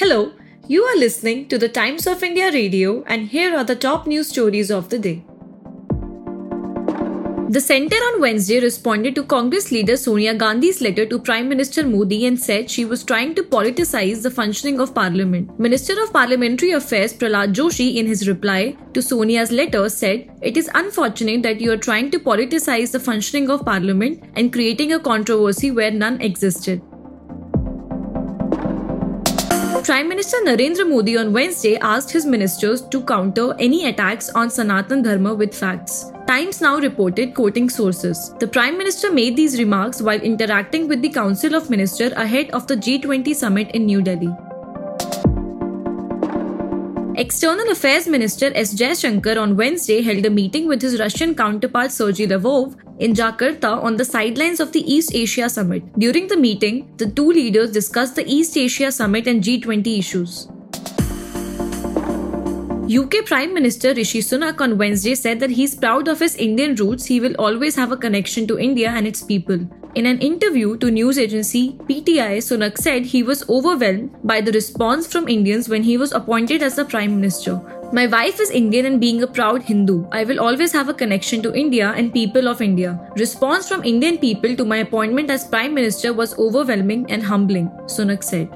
Hello, you are listening to the Times of India radio, and here are the top news stories of the day. The centre on Wednesday responded to Congress leader Sonia Gandhi's letter to Prime Minister Modi and said she was trying to politicize the functioning of Parliament. Minister of Parliamentary Affairs Prahlad Joshi, in his reply to Sonia's letter, said, It is unfortunate that you are trying to politicize the functioning of Parliament and creating a controversy where none existed. Prime Minister Narendra Modi on Wednesday asked his ministers to counter any attacks on Sanatan Dharma with facts. Times now reported quoting sources. The Prime Minister made these remarks while interacting with the Council of Ministers ahead of the G20 summit in New Delhi. External Affairs Minister S. Jaishankar on Wednesday held a meeting with his Russian counterpart Sergei Lavrov in Jakarta on the sidelines of the East Asia Summit. During the meeting, the two leaders discussed the East Asia Summit and G20 issues. UK Prime Minister Rishi Sunak on Wednesday said that he's proud of his Indian roots, he will always have a connection to India and its people. In an interview to news agency PTI, Sunak said he was overwhelmed by the response from Indians when he was appointed as the Prime Minister. My wife is Indian and being a proud Hindu, I will always have a connection to India and people of India. Response from Indian people to my appointment as Prime Minister was overwhelming and humbling, Sunak said.